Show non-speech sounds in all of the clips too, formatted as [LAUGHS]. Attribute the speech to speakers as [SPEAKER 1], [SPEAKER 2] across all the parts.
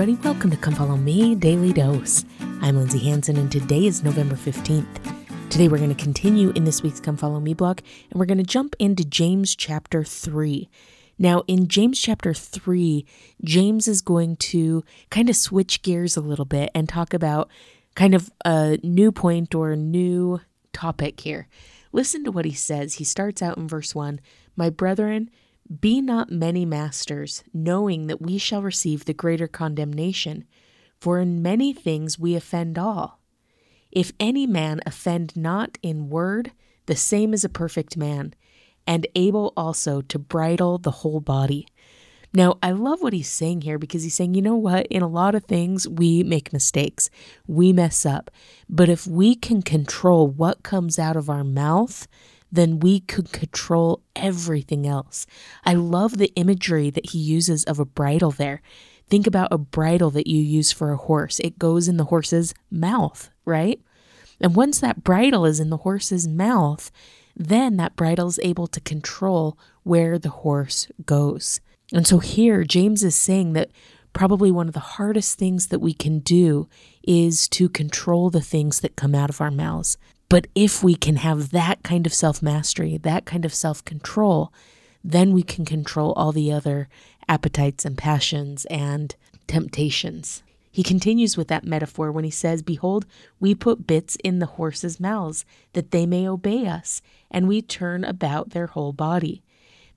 [SPEAKER 1] everybody. Welcome to Come Follow Me Daily Dose. I'm Lindsay Hanson, and today is November 15th. Today, we're going to continue in this week's Come Follow Me blog, and we're going to jump into James chapter 3. Now, in James chapter 3, James is going to kind of switch gears a little bit and talk about kind of a new point or a new topic here. Listen to what he says. He starts out in verse 1 My brethren, be not many masters, knowing that we shall receive the greater condemnation. For in many things we offend all. If any man offend not in word, the same is a perfect man, and able also to bridle the whole body. Now, I love what he's saying here because he's saying, you know what? In a lot of things, we make mistakes, we mess up. But if we can control what comes out of our mouth, then we could control everything else. I love the imagery that he uses of a bridle there. Think about a bridle that you use for a horse. It goes in the horse's mouth, right? And once that bridle is in the horse's mouth, then that bridle is able to control where the horse goes. And so here, James is saying that probably one of the hardest things that we can do is to control the things that come out of our mouths. But if we can have that kind of self mastery, that kind of self control, then we can control all the other appetites and passions and temptations. He continues with that metaphor when he says, Behold, we put bits in the horses' mouths, that they may obey us, and we turn about their whole body.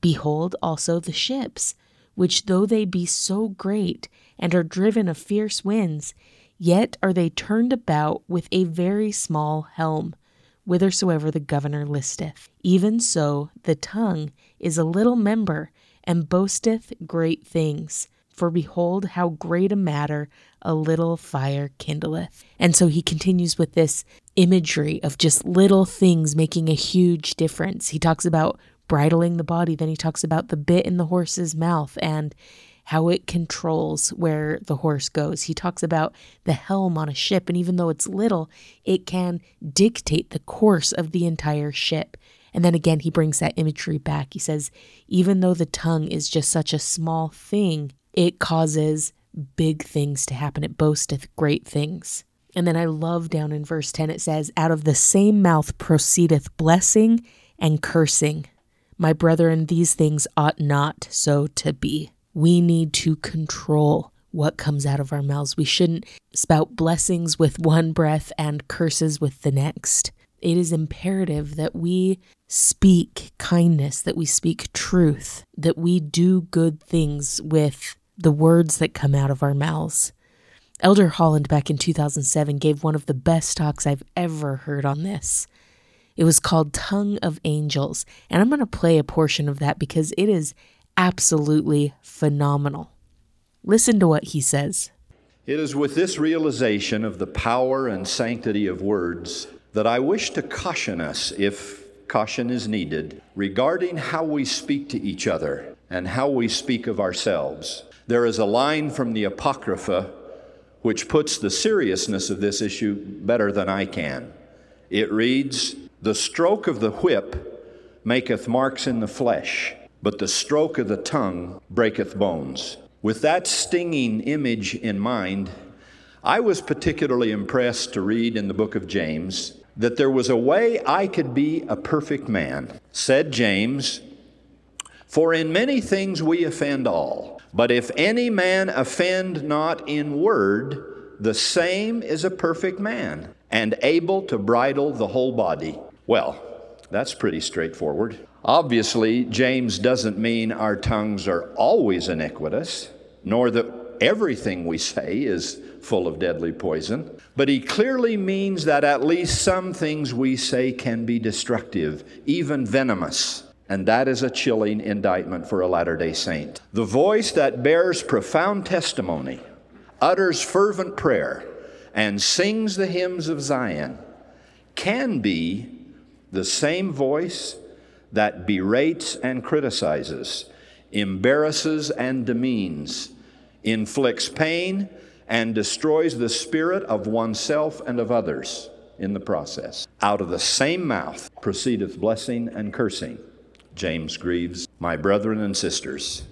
[SPEAKER 1] Behold also the ships, which though they be so great, and are driven of fierce winds, Yet are they turned about with a very small helm, whithersoever the governor listeth. Even so, the tongue is a little member, and boasteth great things. For behold, how great a matter a little fire kindleth. And so he continues with this imagery of just little things making a huge difference. He talks about bridling the body, then he talks about the bit in the horse's mouth, and how it controls where the horse goes. He talks about the helm on a ship, and even though it's little, it can dictate the course of the entire ship. And then again, he brings that imagery back. He says, even though the tongue is just such a small thing, it causes big things to happen. It boasteth great things. And then I love down in verse 10, it says, Out of the same mouth proceedeth blessing and cursing. My brethren, these things ought not so to be we need to control what comes out of our mouths. We shouldn't spout blessings with one breath and curses with the next. It is imperative that we speak kindness, that we speak truth, that we do good things with the words that come out of our mouths. Elder Holland back in 2007 gave one of the best talks I've ever heard on this. It was called Tongue of Angels, and I'm going to play a portion of that because it is absolutely phenomenal. Listen to what he says.
[SPEAKER 2] It is with this realization of the power and sanctity of words that I wish to caution us, if caution is needed, regarding how we speak to each other and how we speak of ourselves. There is a line from the Apocrypha which puts the seriousness of this issue better than I can. It reads, The stroke of the whip maketh marks in the flesh but the stroke of the tongue breaketh bones. With that stinging image in mind, I was particularly impressed to read in the book of James that there was a way I could be a perfect man. Said James, For in many things we offend all, but if any man offend not in word, the same is a perfect man, and able to bridle the whole body. Well, that's pretty straightforward. Obviously, James doesn't mean our tongues are always iniquitous, nor that everything we say is full of deadly poison, but he clearly means that at least some things we say can be destructive, even venomous. And that is a chilling indictment for a Latter day Saint. The voice that bears profound testimony, utters fervent prayer, and sings the hymns of Zion can be the same voice that berates and criticizes, embarrasses and demeans, inflicts pain, and destroys the spirit of oneself and of others in the process. Out of the same mouth proceedeth blessing and cursing. James grieves, my brethren and sisters,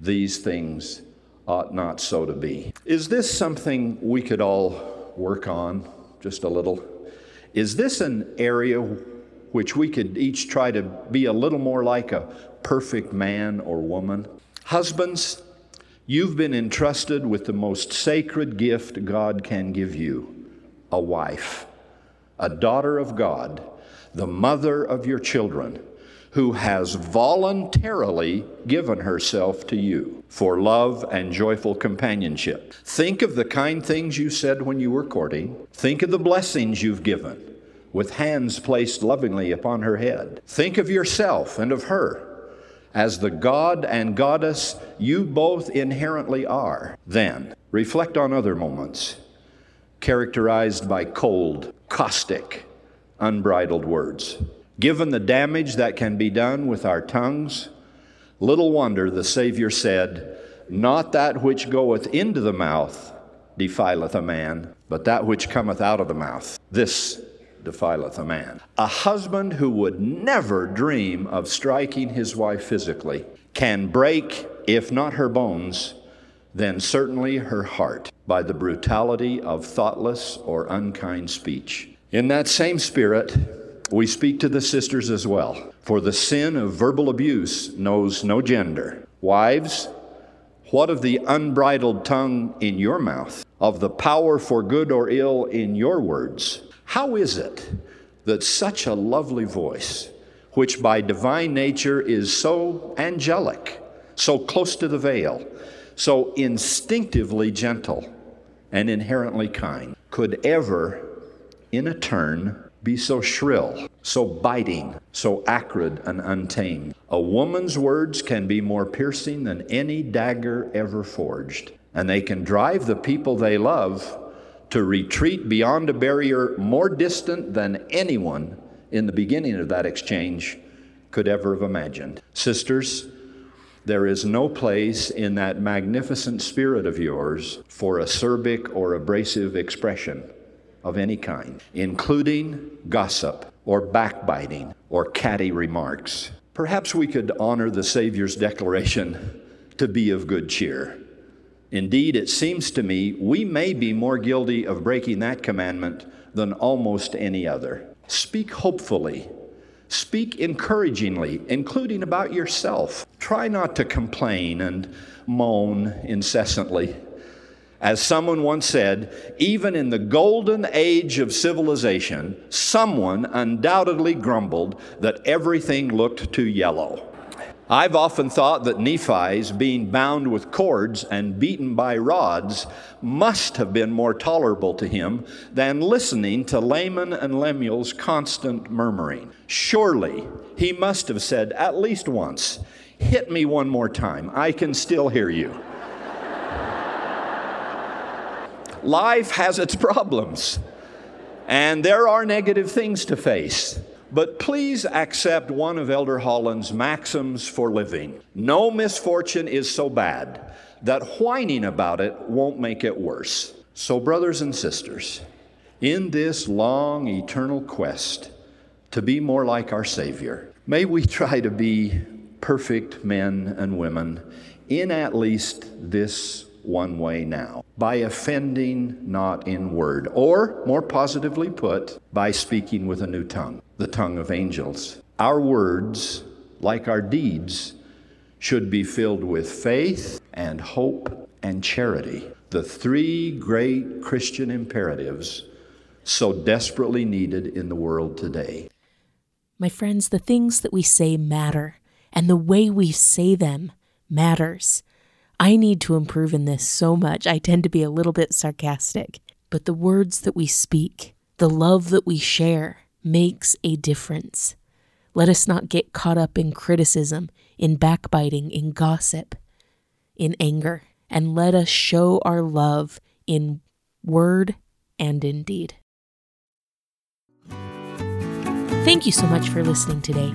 [SPEAKER 2] these things ought not so to be. Is this something we could all work on just a little? Is this an area which we could each try to be a little more like a perfect man or woman? Husbands, you've been entrusted with the most sacred gift God can give you a wife, a daughter of God, the mother of your children who has voluntarily given herself to you for love and joyful companionship. Think of the kind things you said when you were courting. Think of the blessings you've given with hands placed lovingly upon her head. Think of yourself and of her as the God and Goddess you both inherently are. Then reflect on other moments characterized by cold, caustic, unbridled words. Given the damage that can be done with our tongues, little wonder the Savior said, Not that which goeth into the mouth defileth a man, but that which cometh out of the mouth. This defileth a man. A husband who would never dream of striking his wife physically can break, if not her bones, then certainly her heart by the brutality of thoughtless or unkind speech. In that same spirit, we speak to the sisters as well. For the sin of verbal abuse knows no gender. Wives, what of the unbridled tongue in your mouth, of the power for good or ill in your words? How is it that such a lovely voice, which by divine nature is so angelic, so close to the veil, so instinctively gentle and inherently kind, could ever, in a turn, be so shrill, so biting, so acrid and untamed. A woman's words can be more piercing than any dagger ever forged, and they can drive the people they love to retreat beyond a barrier more distant than anyone in the beginning of that exchange could ever have imagined. Sisters, there is no place in that magnificent spirit of yours for acerbic or abrasive expression of any kind, including gossip or backbiting or catty remarks. Perhaps we could honor the Savior's declaration to be of good cheer. Indeed, it seems to me we may be more guilty of breaking that commandment than almost any other. Speak hopefully. Speak encouragingly, including about yourself. Try not to complain and moan incessantly. As someone once said, even in the golden age of civilization, someone undoubtedly grumbled that everything looked too yellow. I've often thought that Nephi's being bound with cords and beaten by rods must have been more tolerable to him than listening to Laman and Lemuel's constant murmuring. Surely he must have said at least once, Hit me one more time, I can still hear you. [LAUGHS] life has its problems, and there are negative things to face. But please accept one of Elder Holland's maxims for living no misfortune is so bad that whining about it won't make it worse. So, brothers and sisters, in this long eternal quest to be more like our Savior, may we try to be perfect men and women in at least this one way now by offending not in word, or more positively put, by speaking with a new tongue, the tongue of angels. Our words, like our deeds, should be filled with faith and hope and charity, the three great Christian imperatives so desperately needed in the world today.
[SPEAKER 1] My friends, the things that we say matter, and the way we say them matters. I need to improve in this so much. I tend to be a little bit sarcastic. But the words that we speak, the love that we share, makes a difference. Let us not get caught up in criticism, in backbiting, in gossip, in anger, and let us show our love in word and in deed. Thank you so much for listening today.